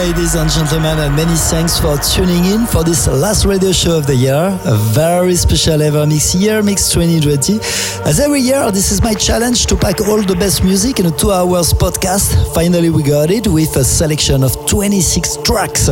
ladies and gentlemen, and many thanks for tuning in for this last radio show of the year. A very special Evermix Year Mix 2020. As every year, this is my challenge to pack all the best music in a two hours podcast. Finally, we got it with a selection of 26 tracks.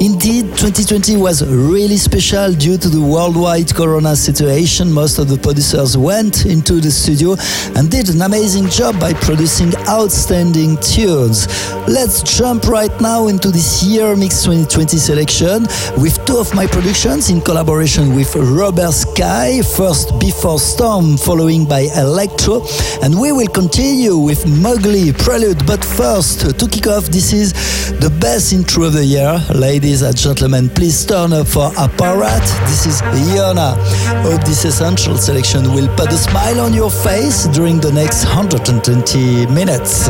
Indeed, 2020 was really special due to the worldwide corona situation. Most of the producers went into the studio and did an amazing job by producing outstanding tunes. Let's jump right now into this year Mix 2020 selection with two of my productions in collaboration with Robert Sky. First, Before Storm, following by Electro, and we will continue with Mowgli Prelude. But first, to kick off, this is the best intro of the year. Ladies and gentlemen, please turn up for Apparat. This is Yona. Hope this essential selection will put a smile on your face during the next 120 minutes.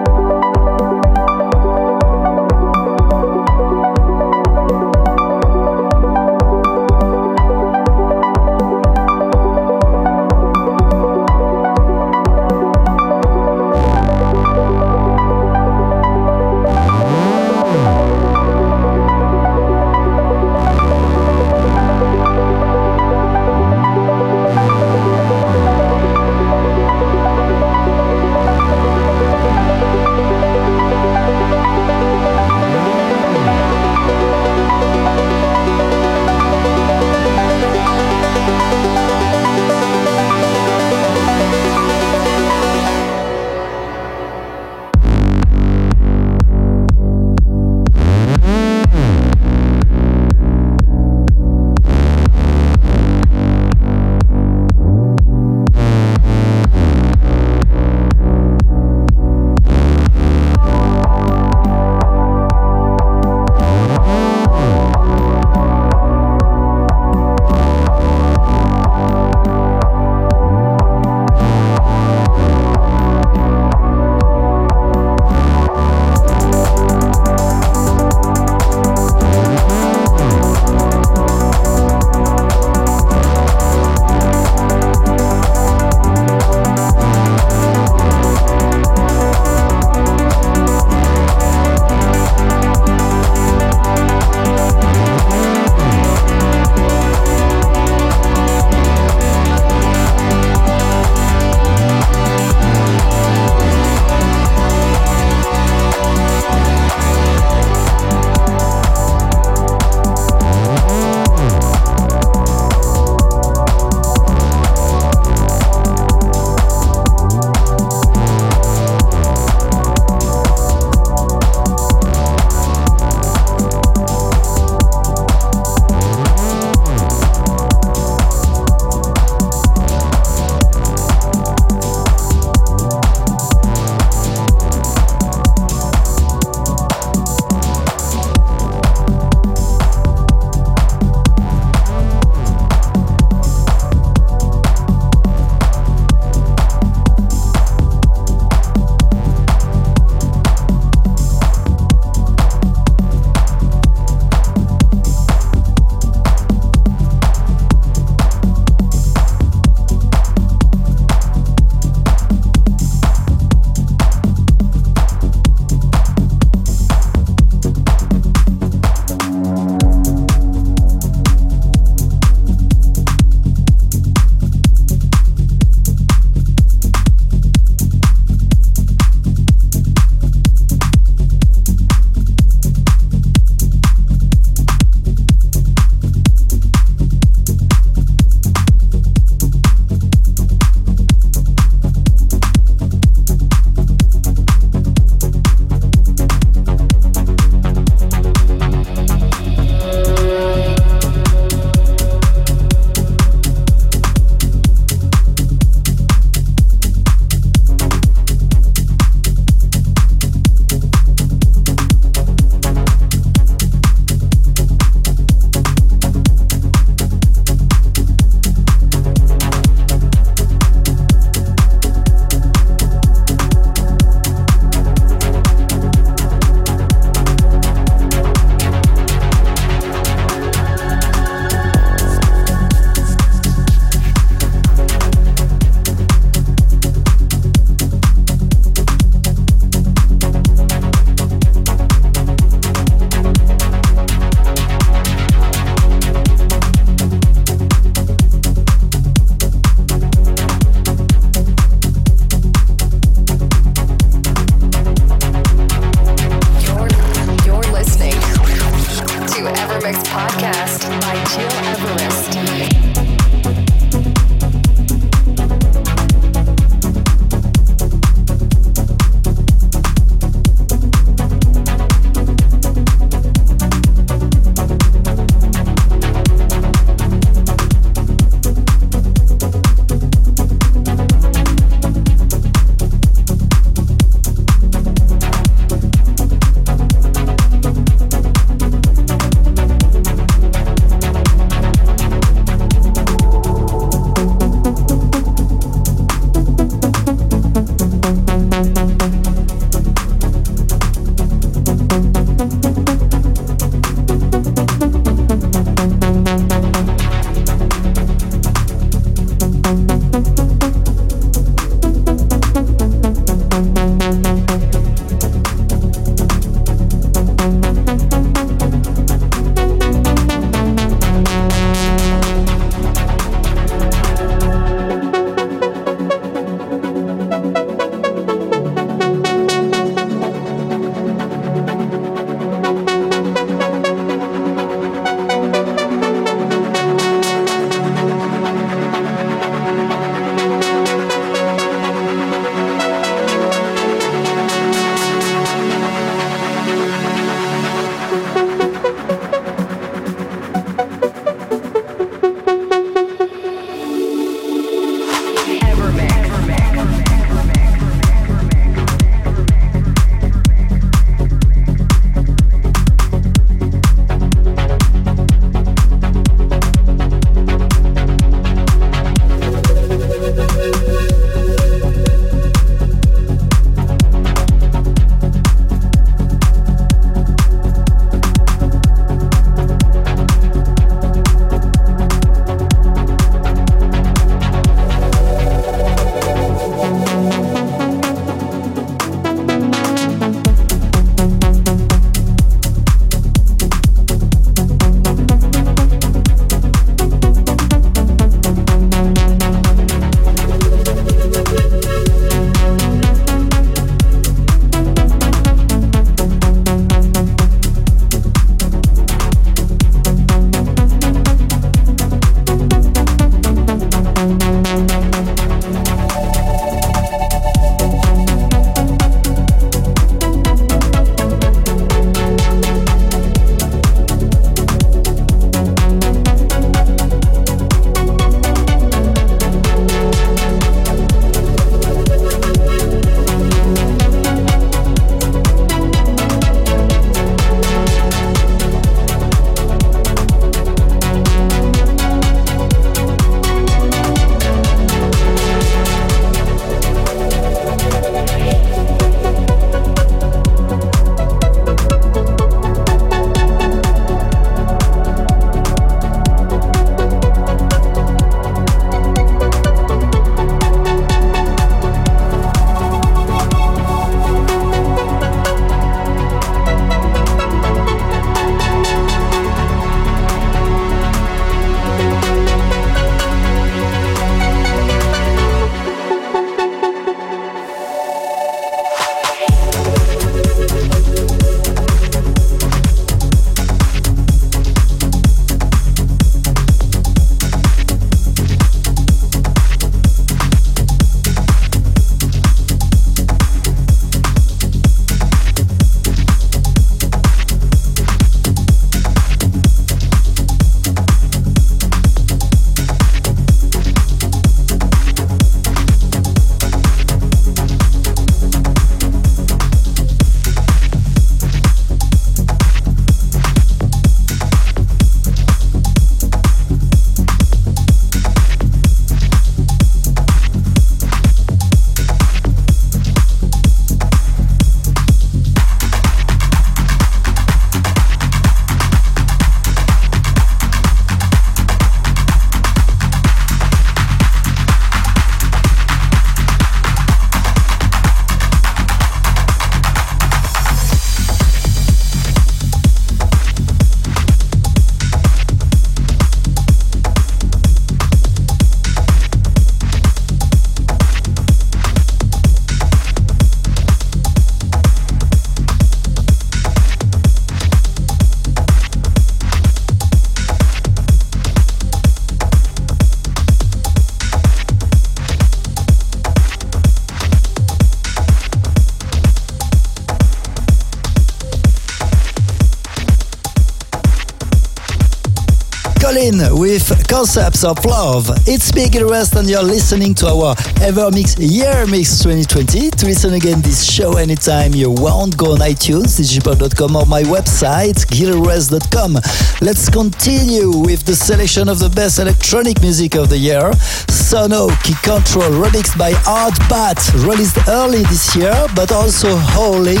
Concepts of Love. It's Gil Everest, and you're listening to our Evermix Year Mix 2020. To listen again this show anytime you want, go on iTunes, digipod.com or my website, gileverest.com. Let's continue with the selection of the best electronic music of the year. Sono Keep Control remixed by Art Bat, released early this year, but also Howling,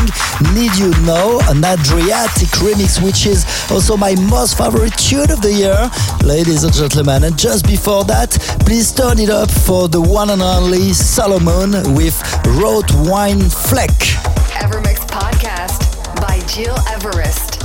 Need You Know, an Adriatique remix, which is also my most favorite tune of the year, ladies and gentlemen. And just before that, please turn it up for the one and only Solomun with Road Wine Fleck. Evermix Podcast by Gil Everest.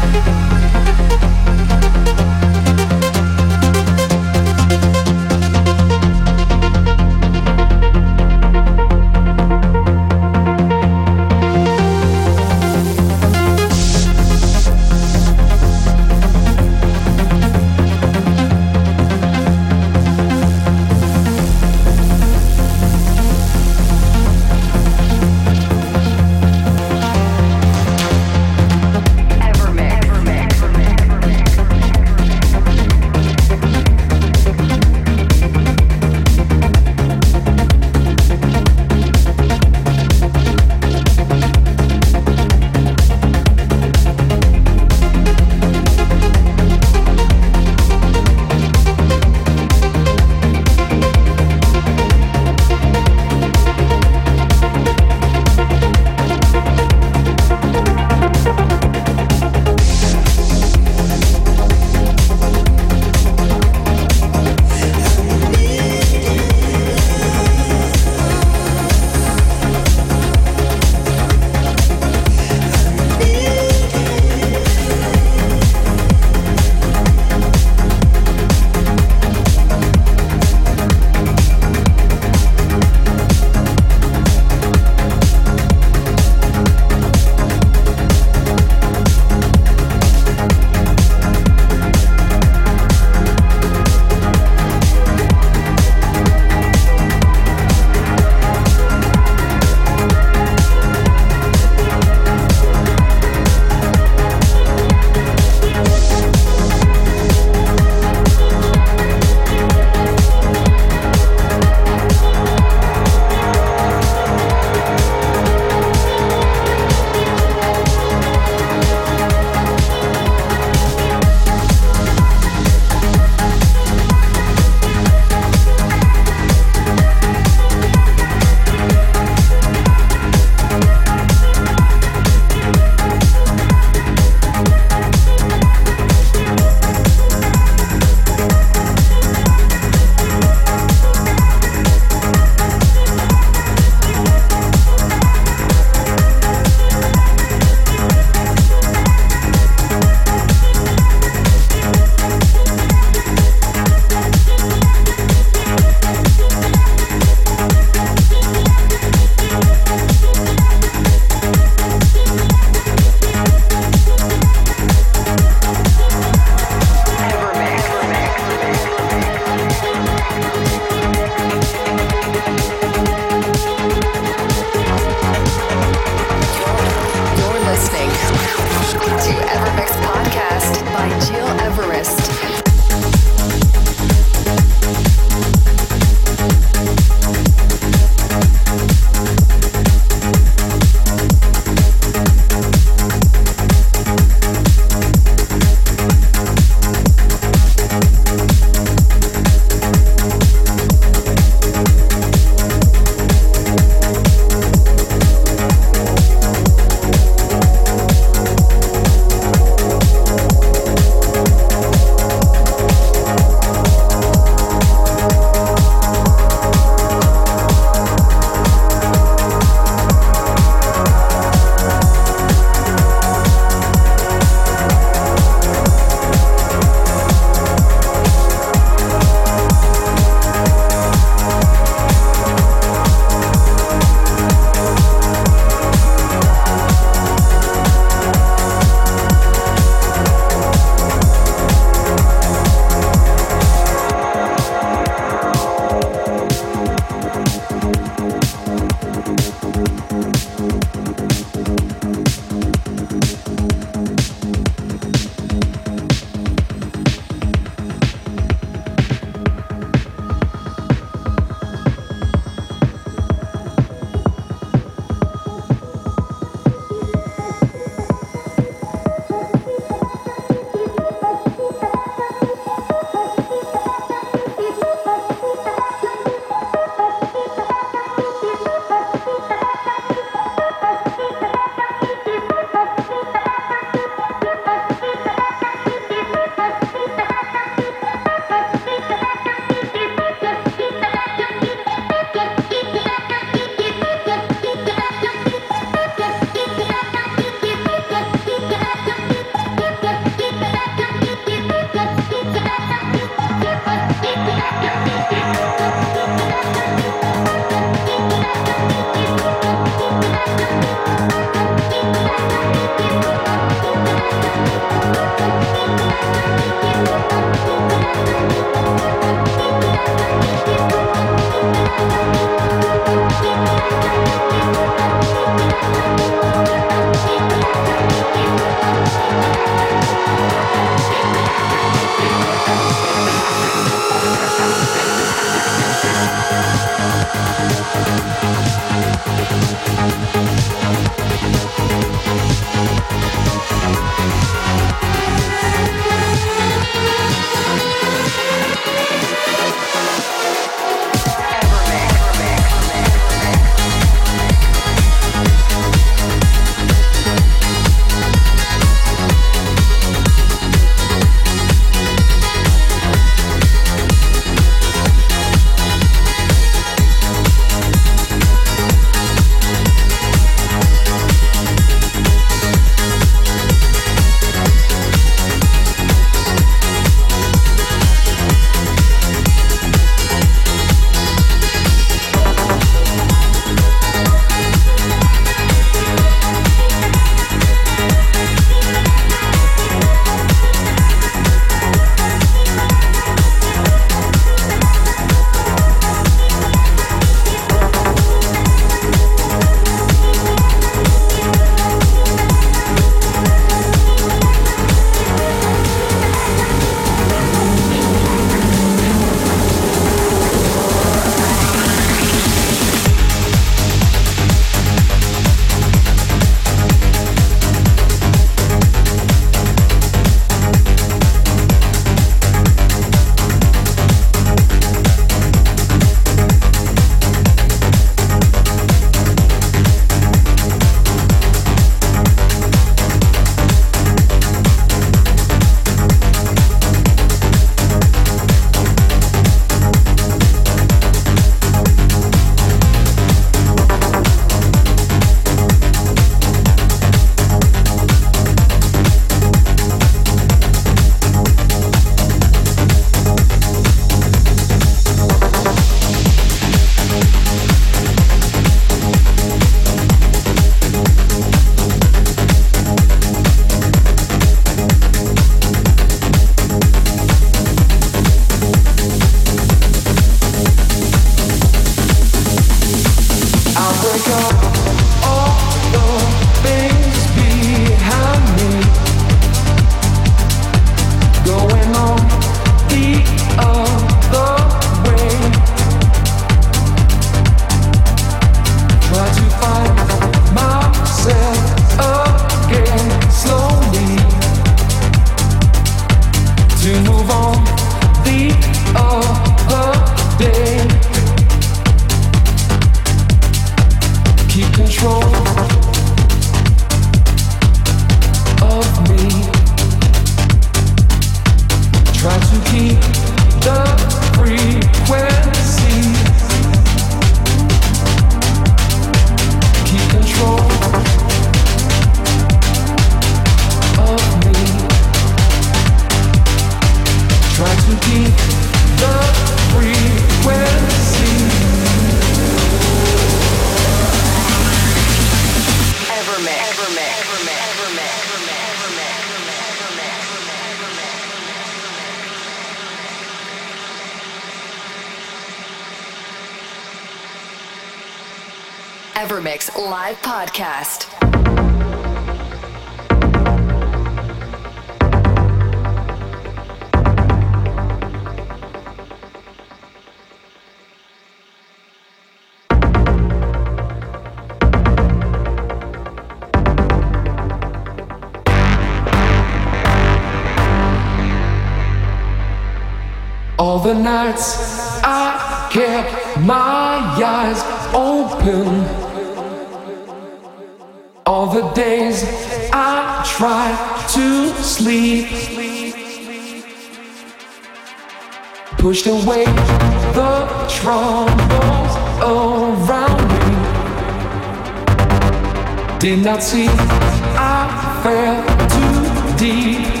See I fell too deep.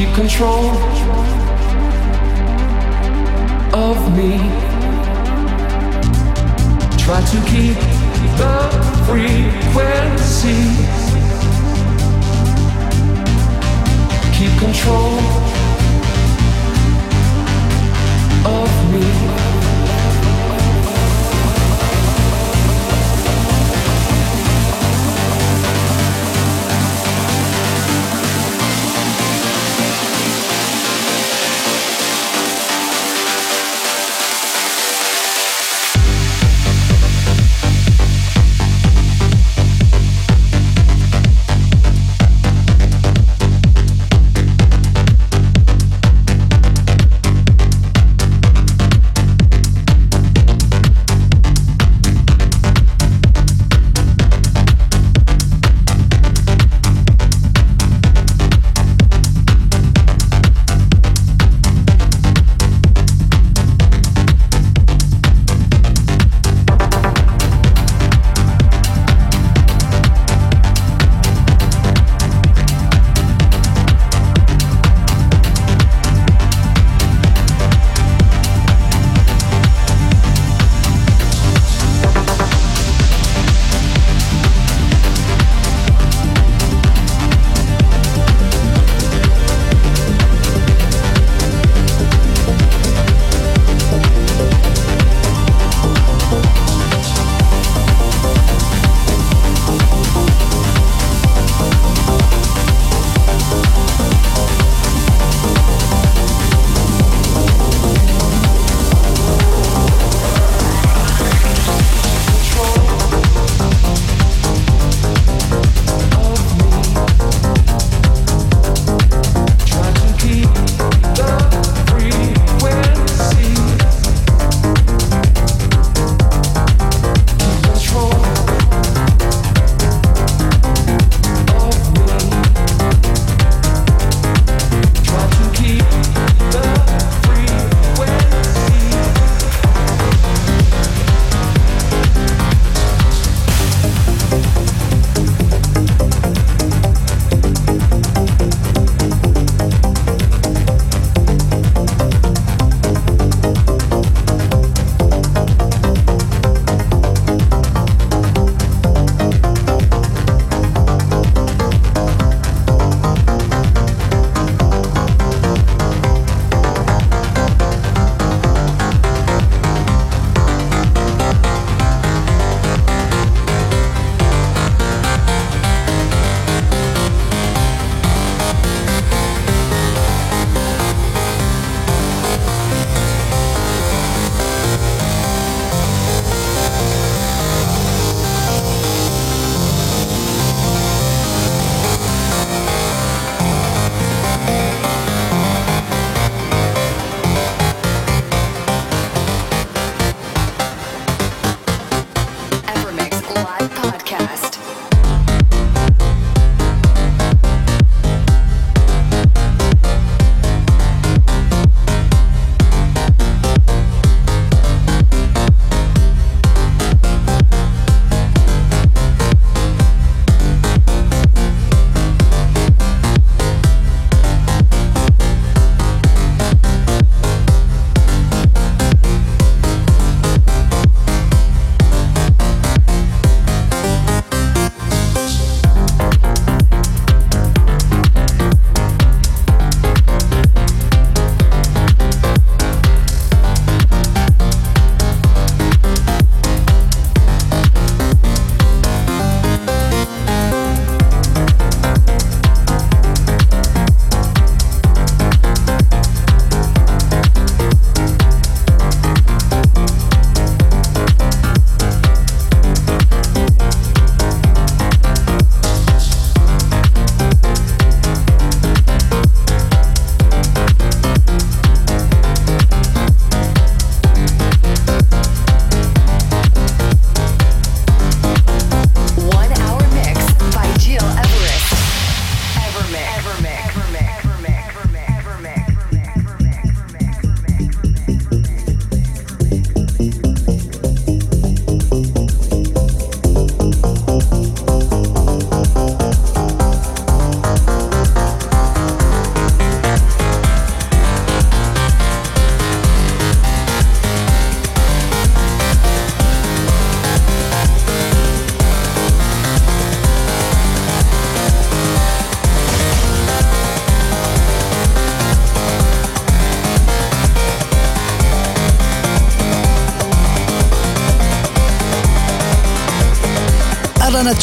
keep control of me. Try to keep the frequency. Keep control of me.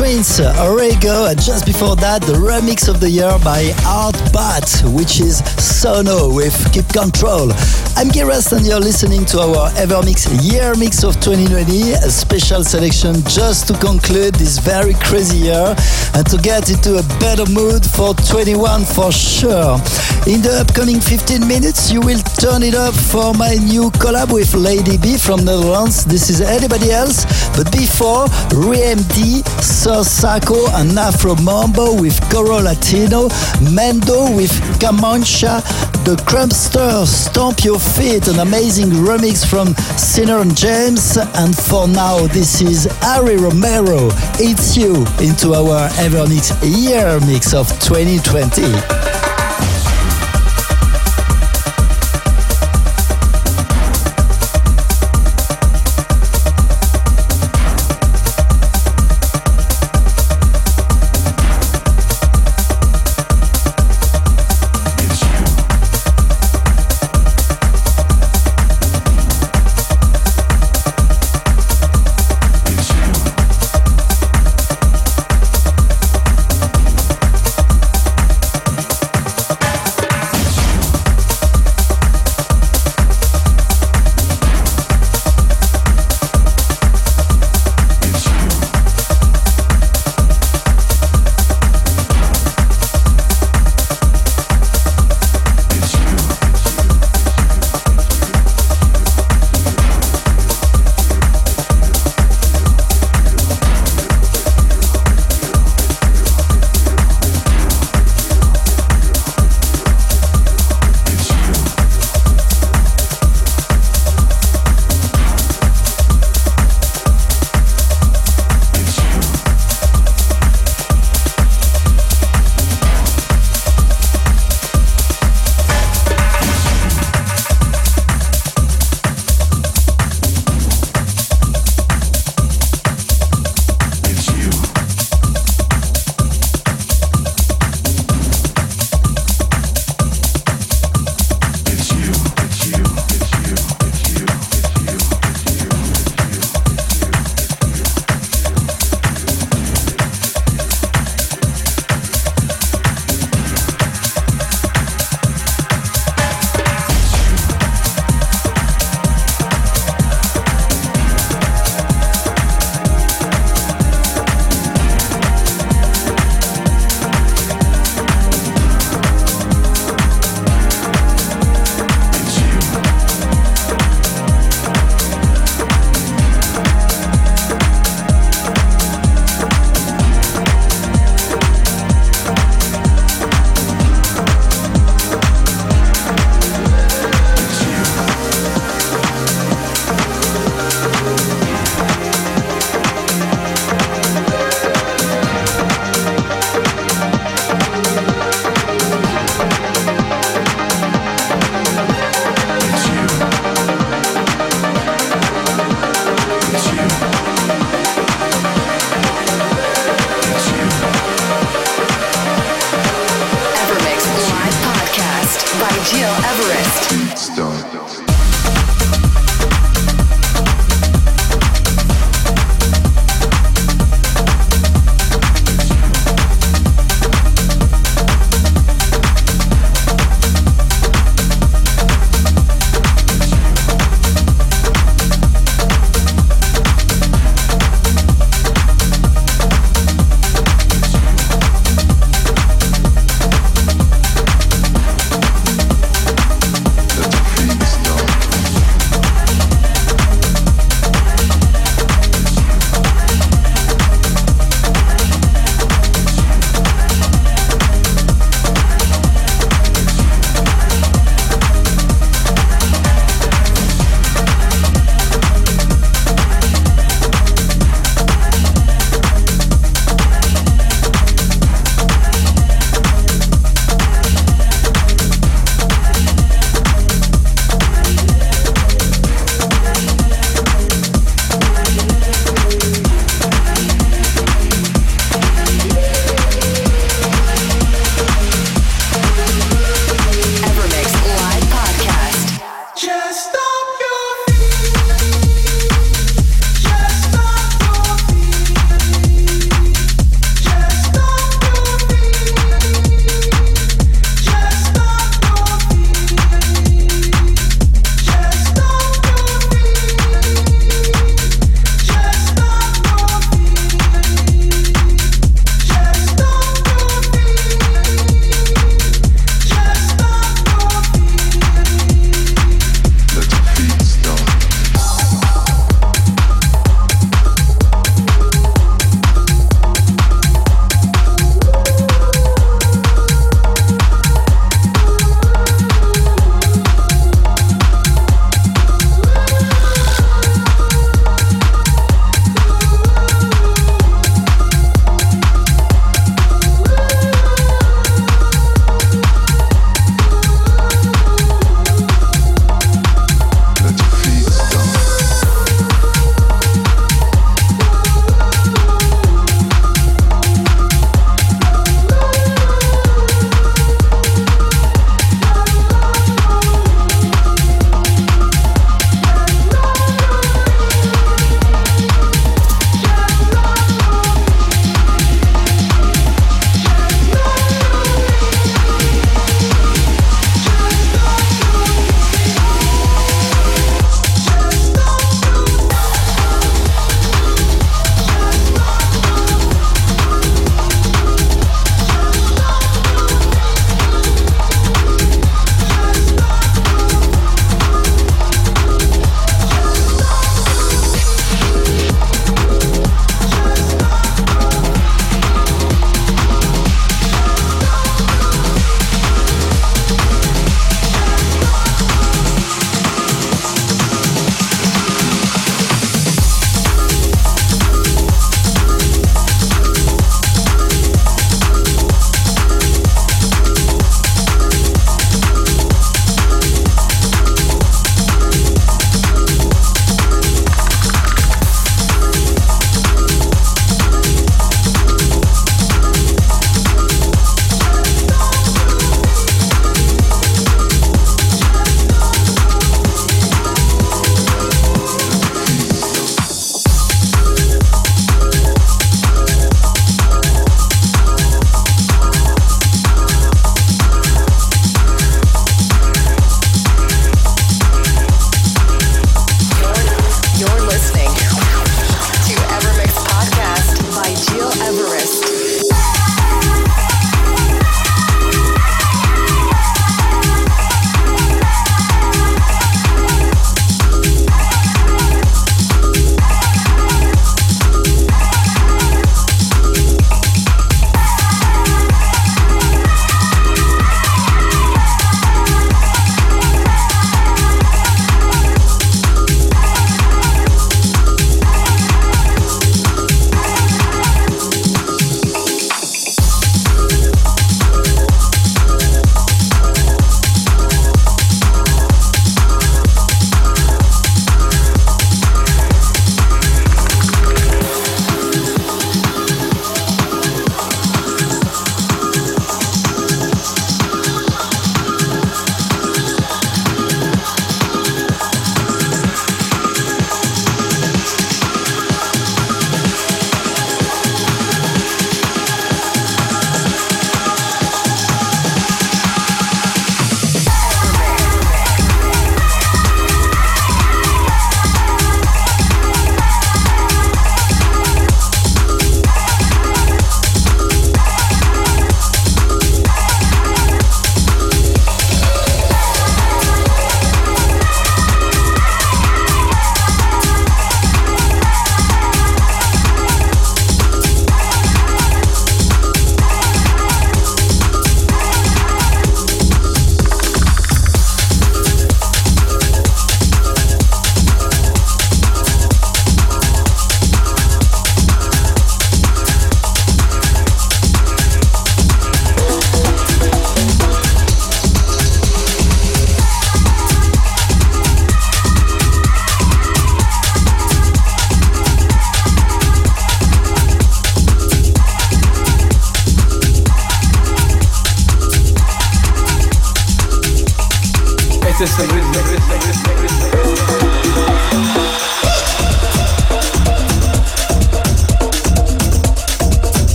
Twins, Orego, and just before that, the remix of the year by Art Bat, which is Sono with Keep Control. I'm Giras and you're listening to our Evermix Year Mix of 2020, a special selection just to conclude this very crazy year and to get into a better mood for 21 for sure. In the upcoming 15 minutes, you will turn it up for my new collab with Lady B from Netherlands. This is anybody else, but before, REMD, Sosako and Afro Mambo with Coro Latino, Mendo with Camancha, The Crumpster, Stomp Your Feet, an amazing remix from Sinner and James, and for now, this is Harry Romero. It's you into our Evermix Year Mix of 2020.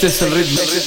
Este es el ritmo.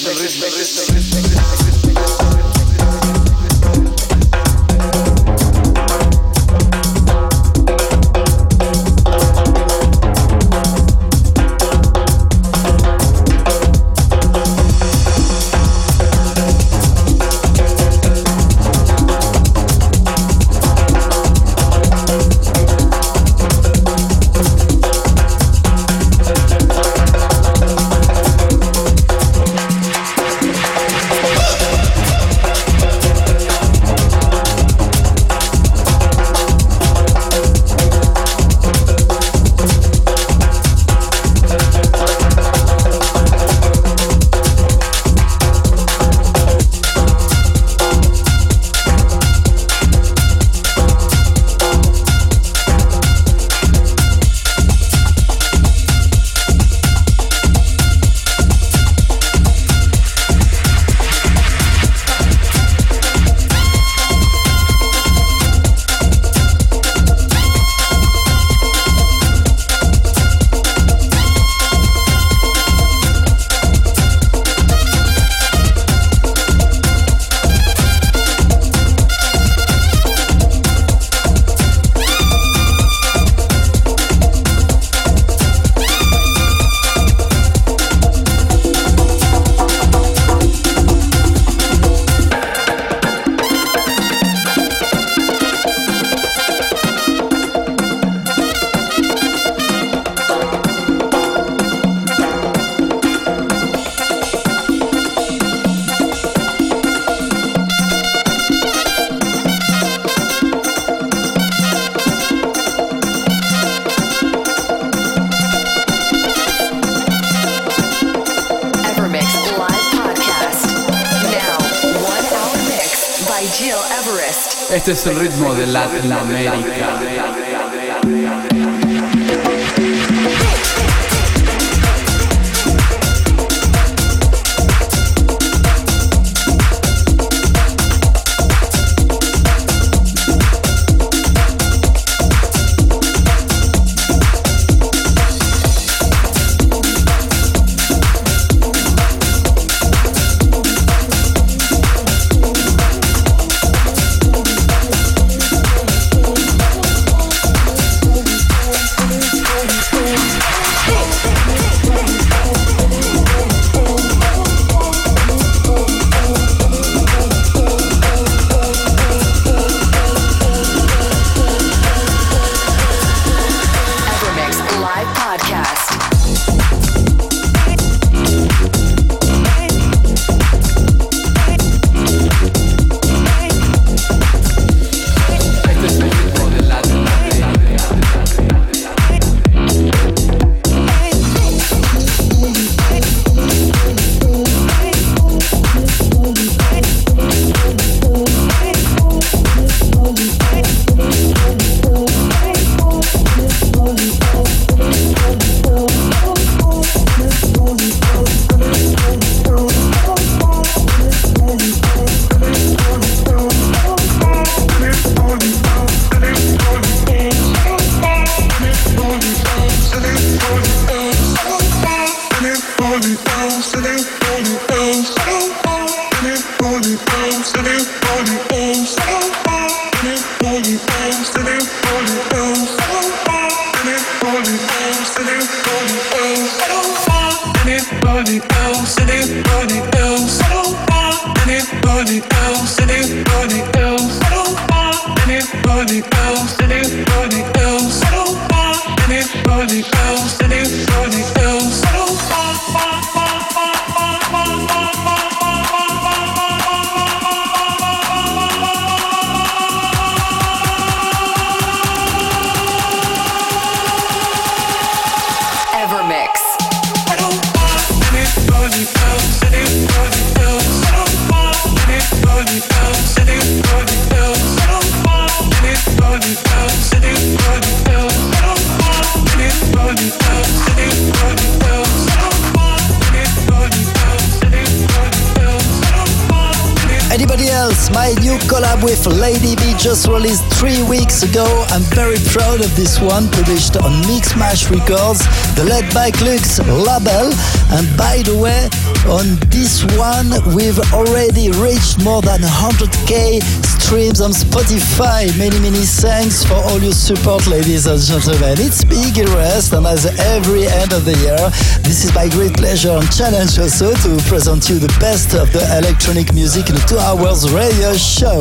Records, the Led by Luxe label. And by the way, on this one, we've already reached more than 100k streams on Spotify. Many, many thanks for all your support, ladies and gentlemen. It's Big Rest, and as every end of the year, this is my great pleasure and challenge also to present you the best of the electronic music in a two hours radio show.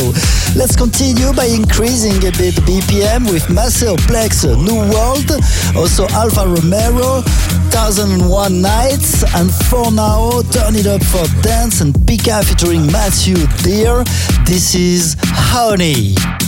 Let's continue by increasing a bit BPM with Maceo Plex New World, also Alfa Romero, 1001 Nights, and for now, turn it up for Dense and Pika featuring Matthew Dear. This is Honey.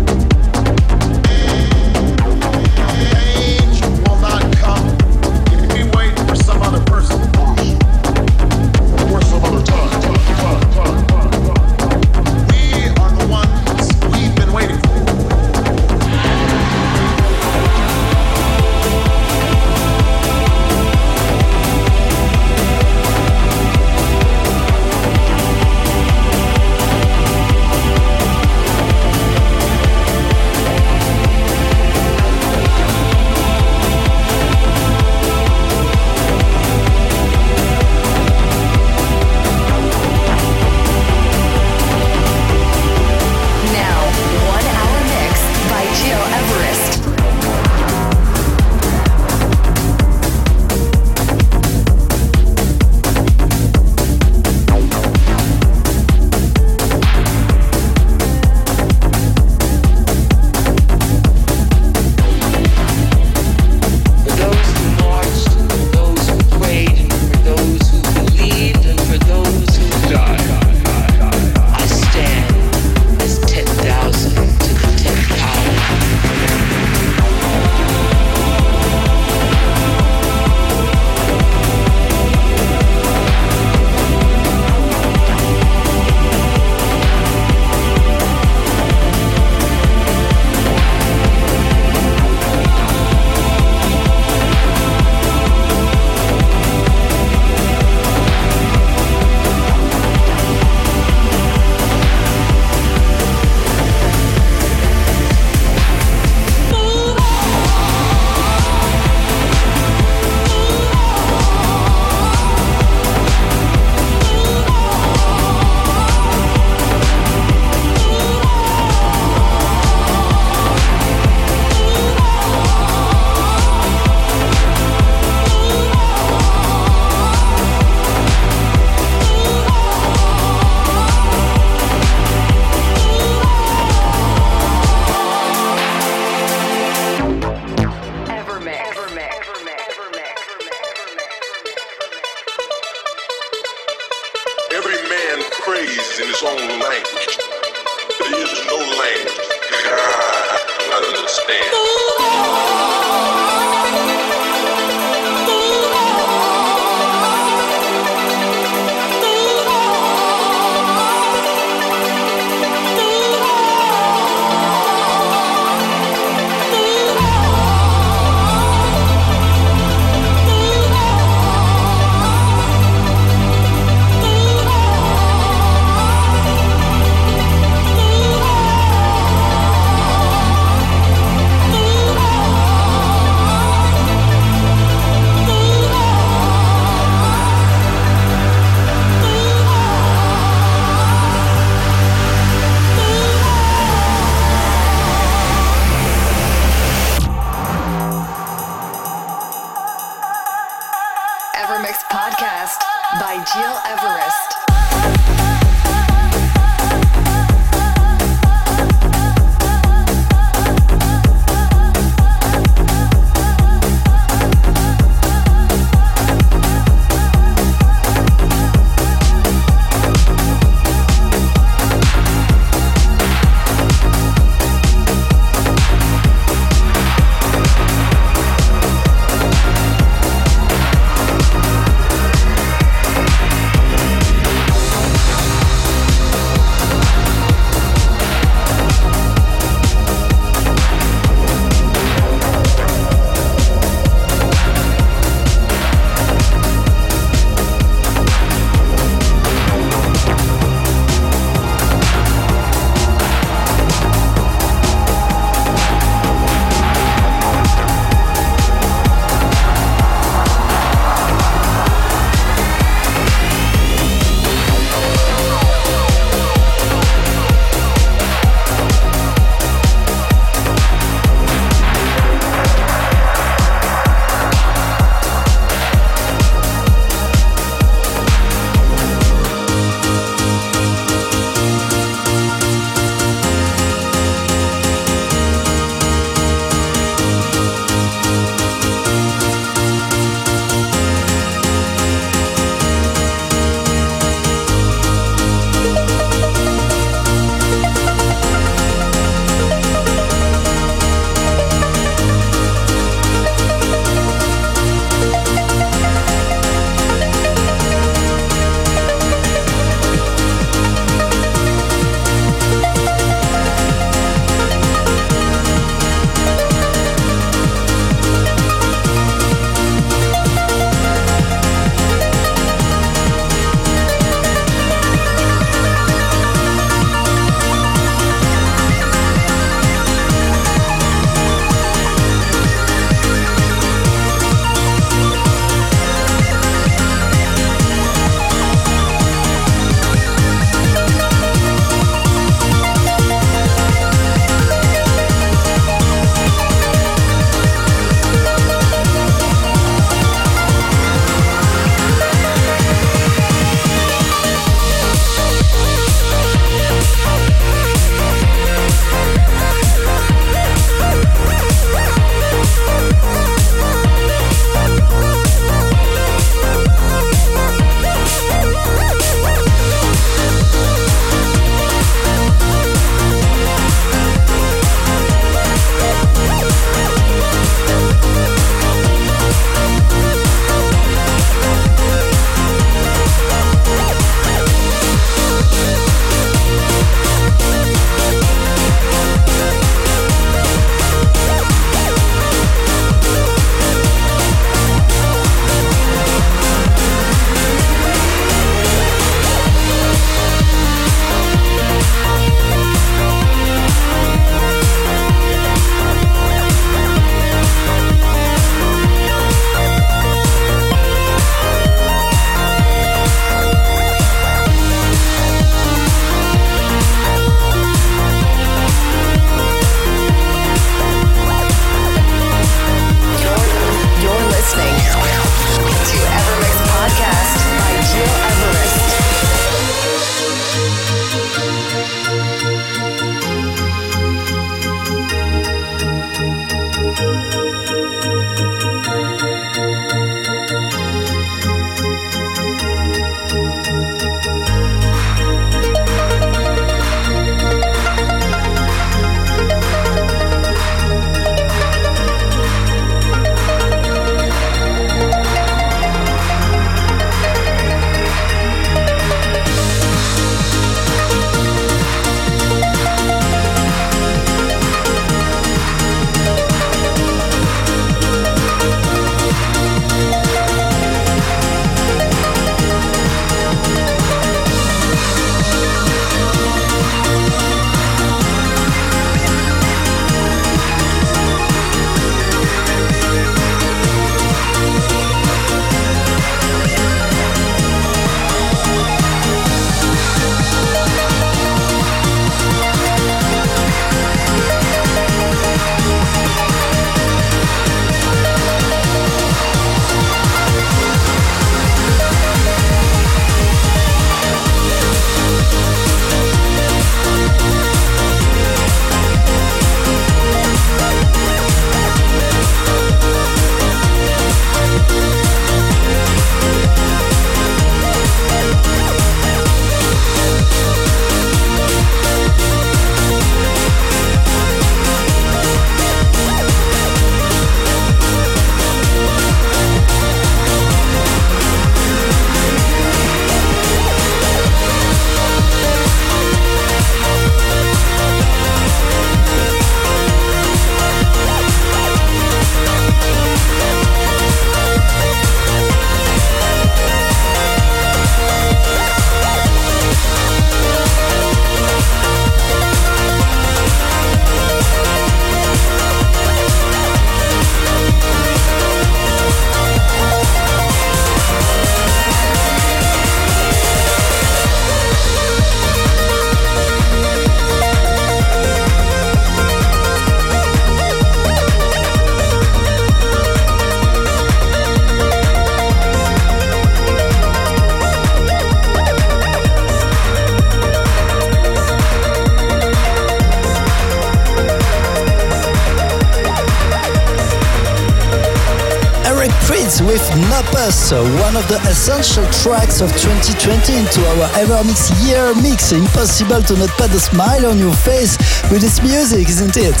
Napus, one of the essential tracks of 2020 into our EverMix Year Mix. Impossible to not put a smile on your face with this music, isn't it?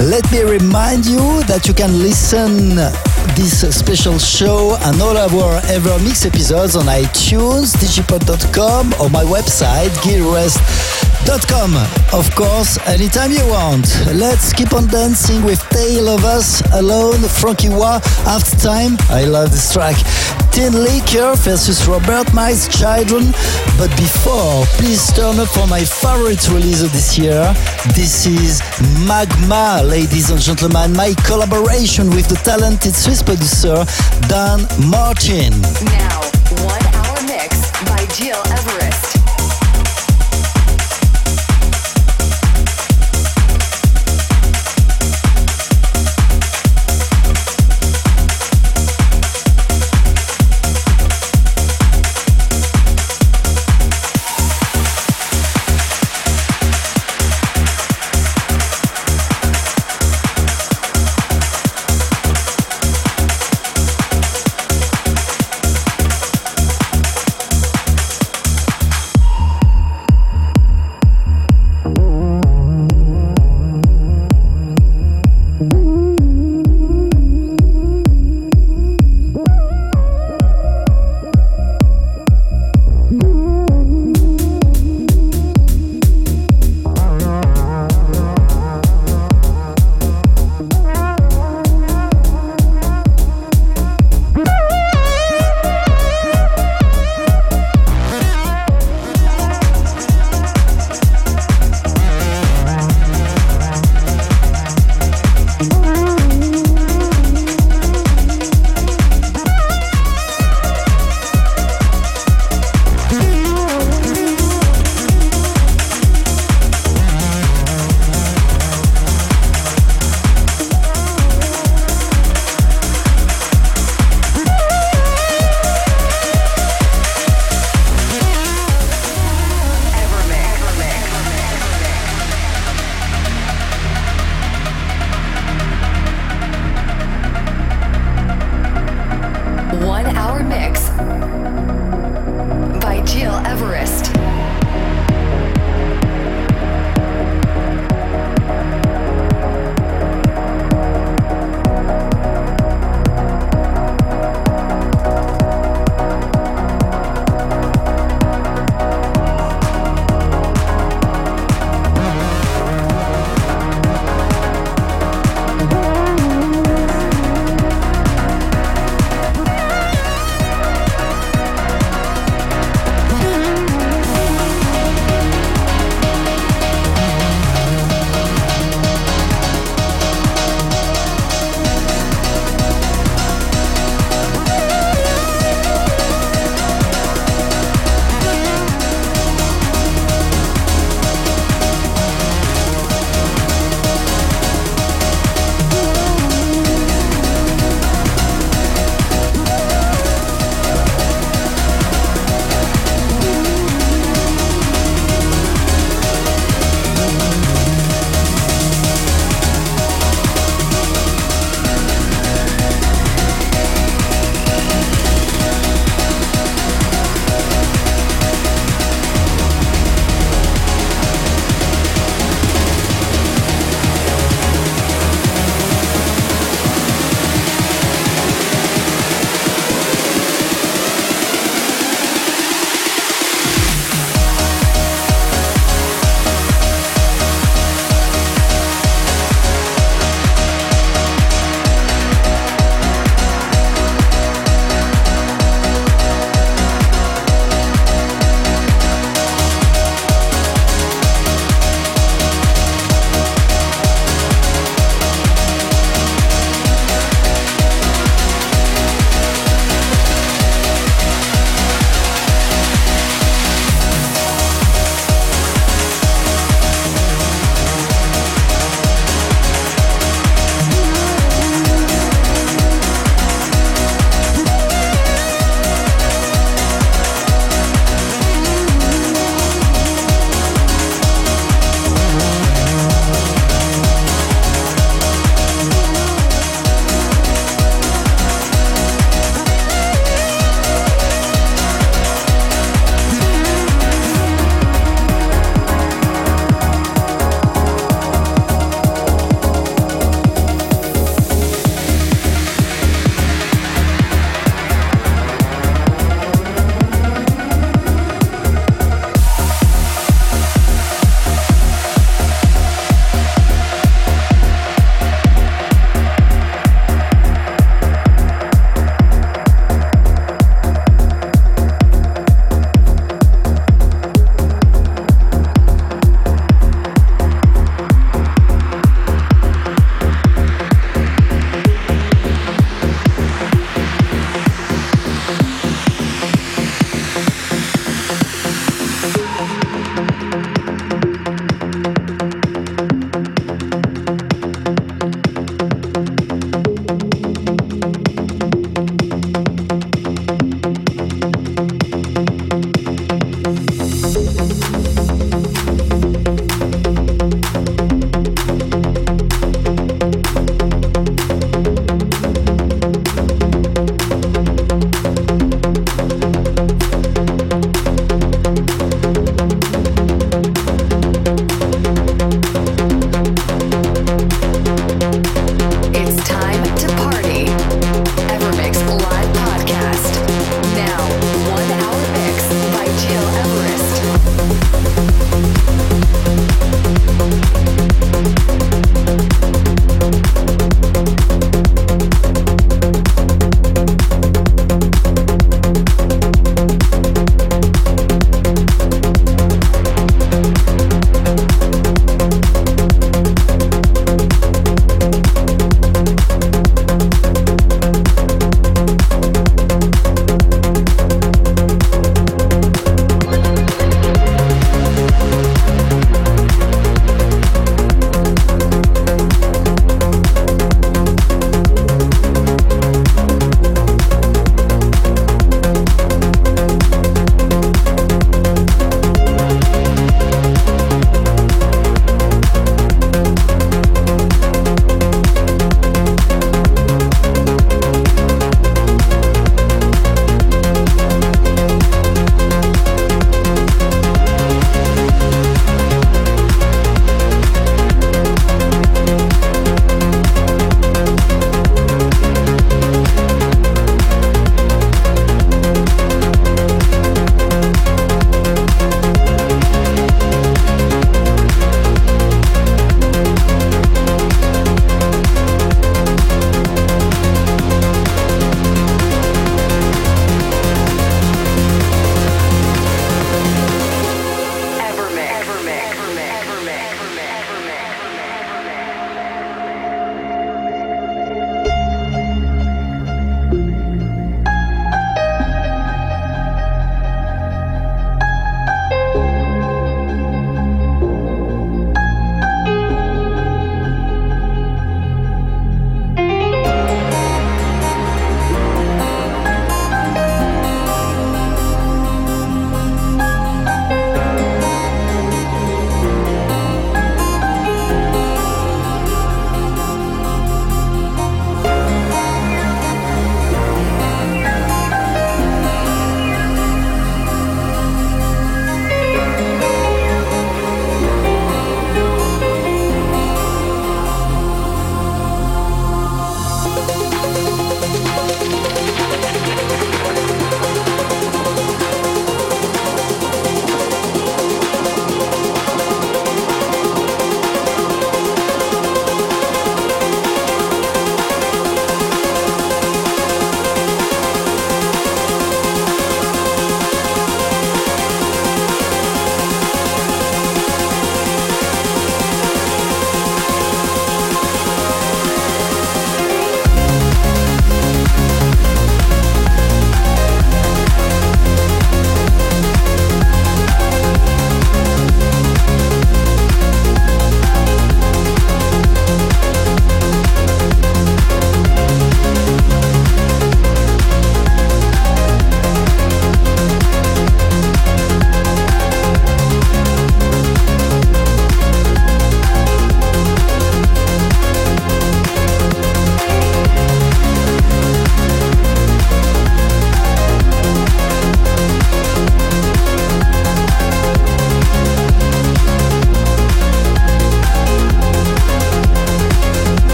Let me remind you that you can listen this special show and all our EverMix episodes on iTunes, digipod.com or my website, gilrest.com. Of course, anytime you want. Let's keep on dancing with Tale of Us, Alone, Frankie Wah, After Time. I love this track. Tinlicker versus Robert Miles Children. But before, please turn up for my favorite release of this year. This is Magma, ladies and gentlemen, my collaboration with the talented Swiss producer Dan Martin. Now, one hour mix by Gil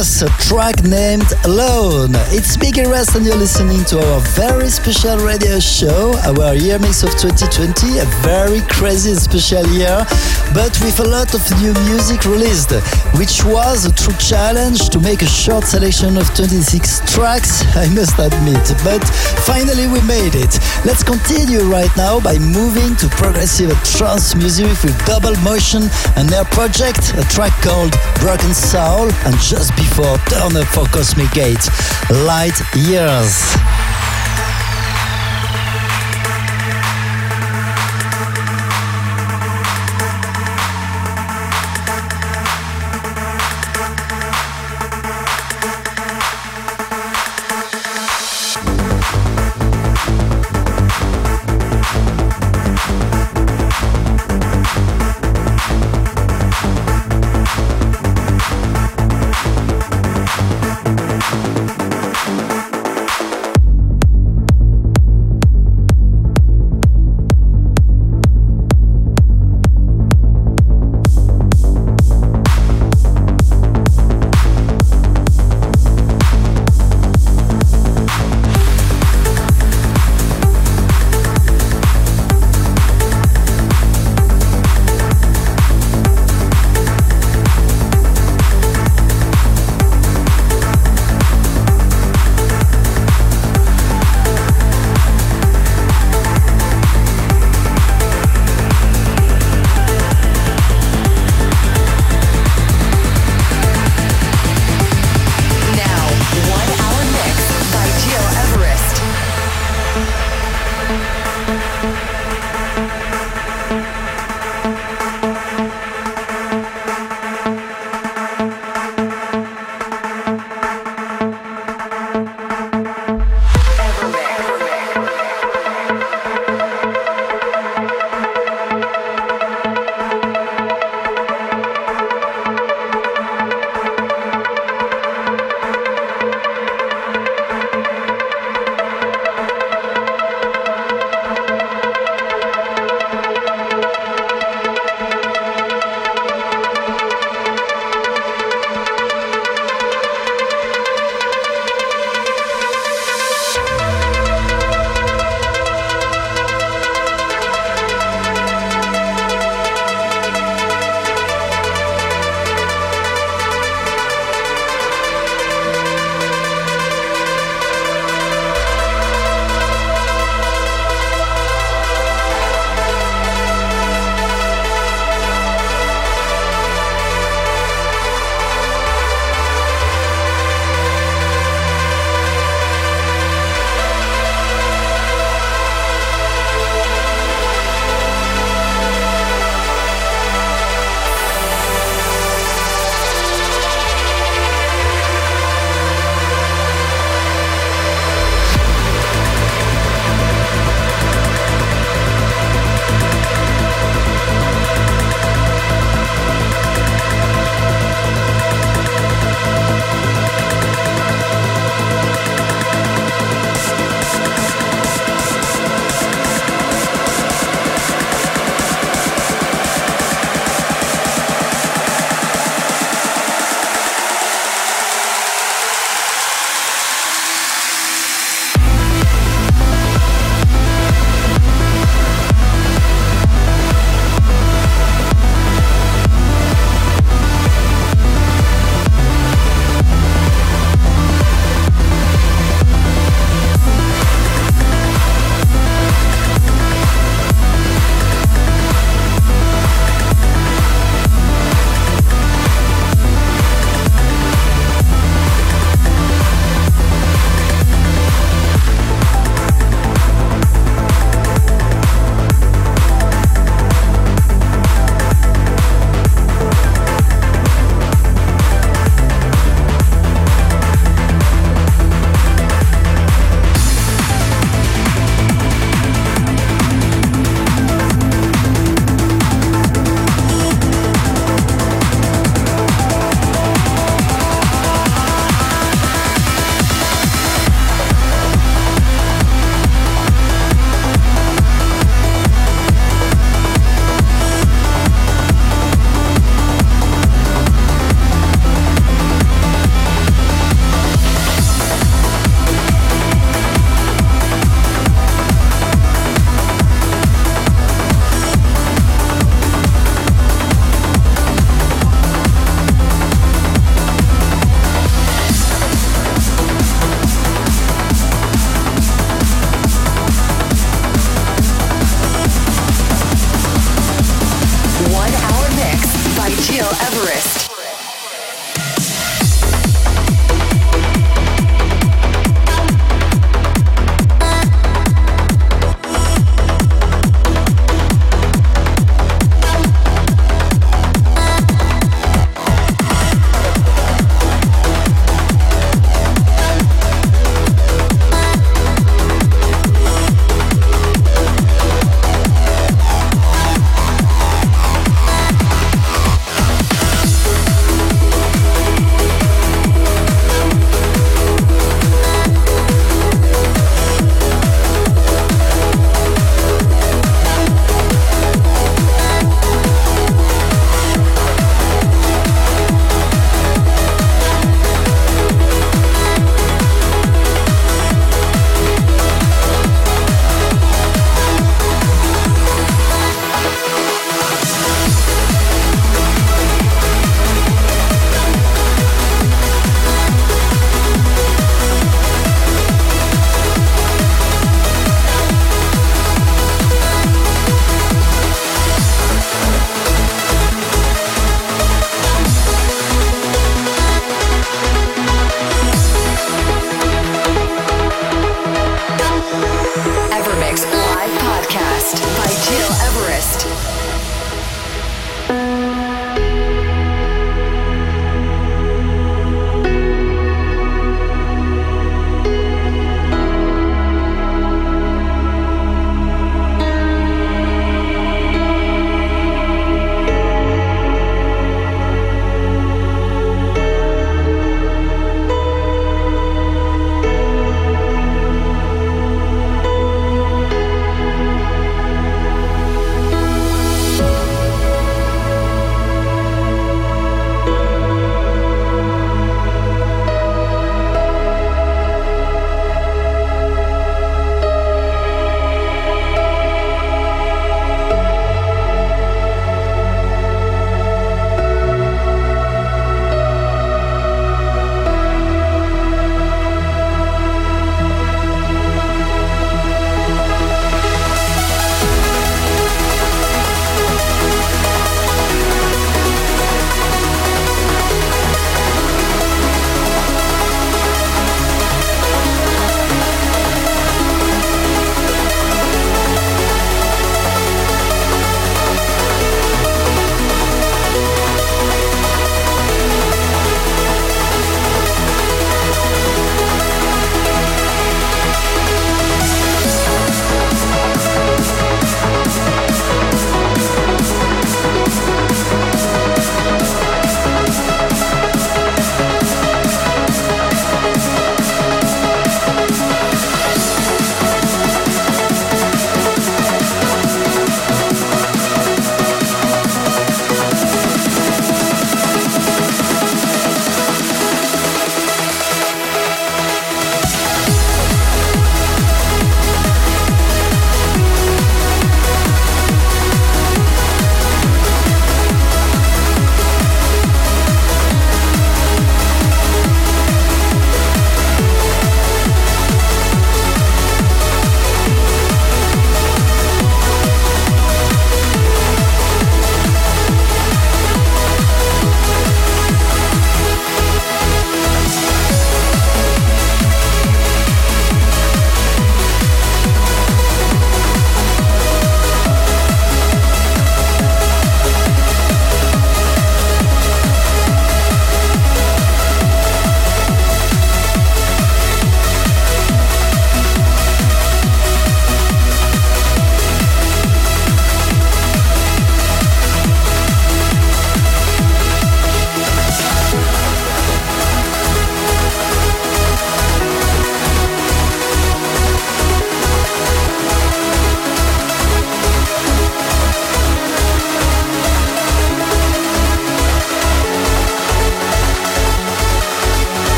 A track named Alone. It's Gil Everest and you're listening to our very special radio show, our year mix of 2020, a very crazy special year, but with a lot of new music released, which was a true challenge to make a short selection of 26 tracks, I must admit, but finally we made it. Let's continue right now by moving to progressive trance music with Double Motion and their project, a track called Broken Soul and just before Turn Up for Cosmic Gate, Light Years.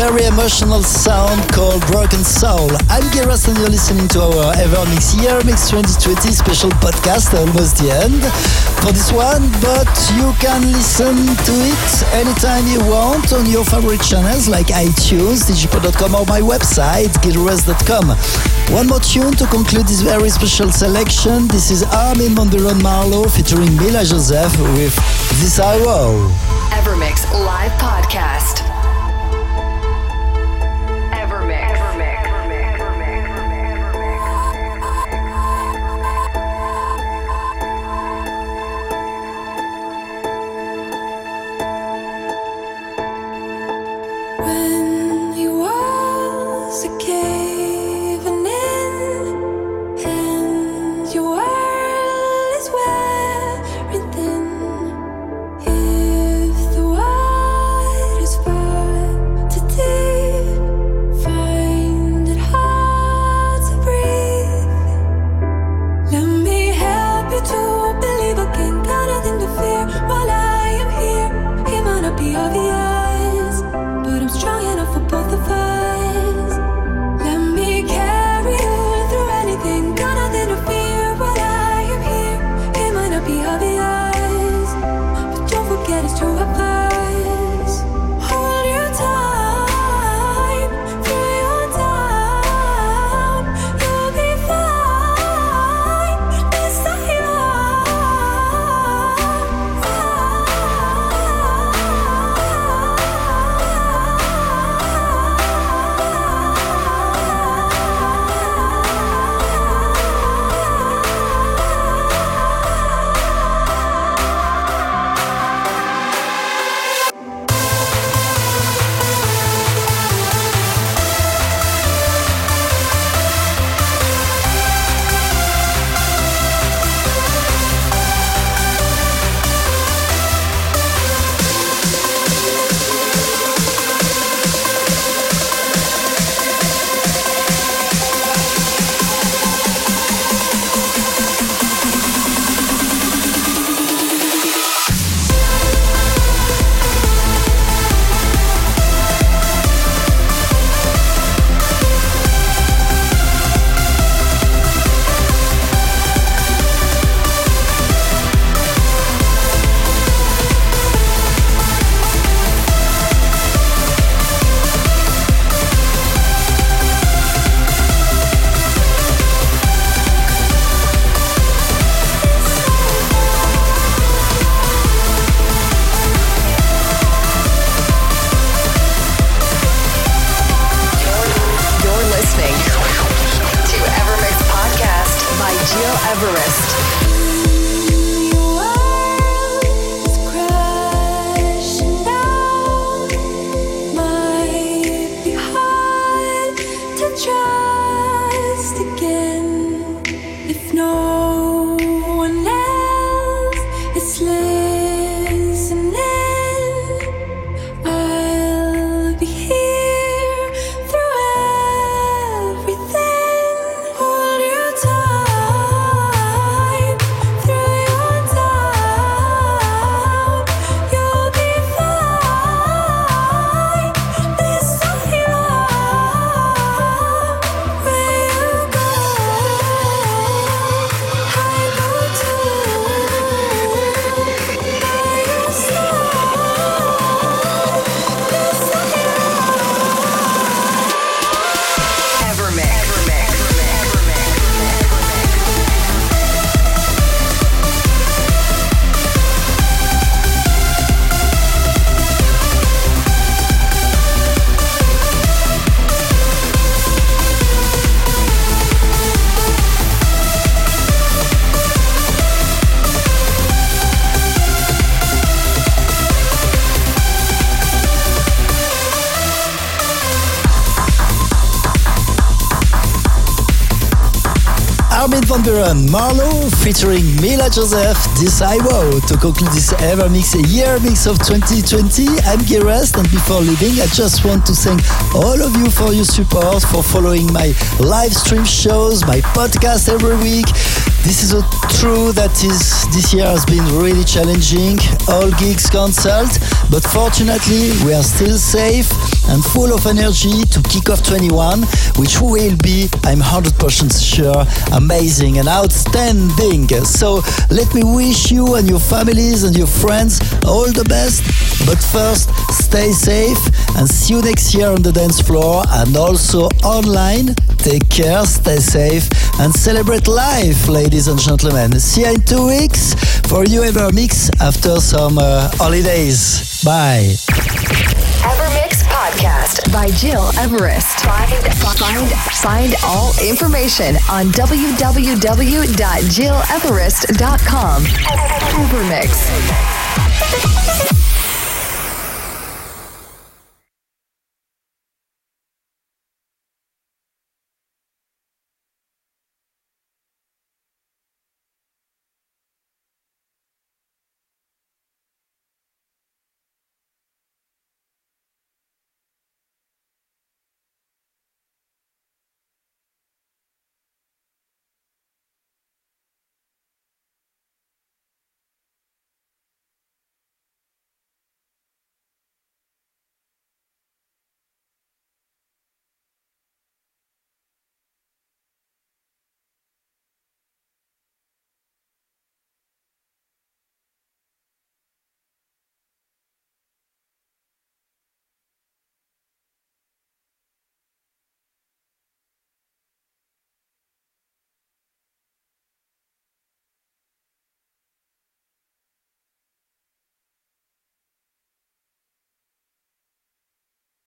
Very emotional sound called Broken Soul. I'm Giras and you're listening to our Evermix Year Mix 2020 special podcast, almost the end for this one, but you can listen to it anytime you want on your favorite channels like iTunes, digipod.com or my website, gileverest.com. One more tune to conclude this very special selection. This is Armin van Buuren MaRLo featuring Mila Josef with This I Vow. Evermix Live Podcast. Buuren, MaRLo featuring Mila Josef, Vow. To conclude this Evermix Year Mix of 2020, I'm Giras and before leaving, I just want to thank all of you for your support, for following my live stream shows, my podcast every week. This is a true that is this year has been really challenging. All gigs cancelled, but fortunately we are still safe and full of energy to kick off 21, which will be, I'm 100% sure, amazing and outstanding. So let me wish you and your families and your friends all the best. But first, stay safe and see you next year on the dance floor and also online. Take care, stay safe, and celebrate life, ladies and gentlemen. See you in two weeks for you Evermix after some uh, holidays. Bye. Podcast by Gil Everest. Find, find, find all information on www.gileverest.com. Evermix.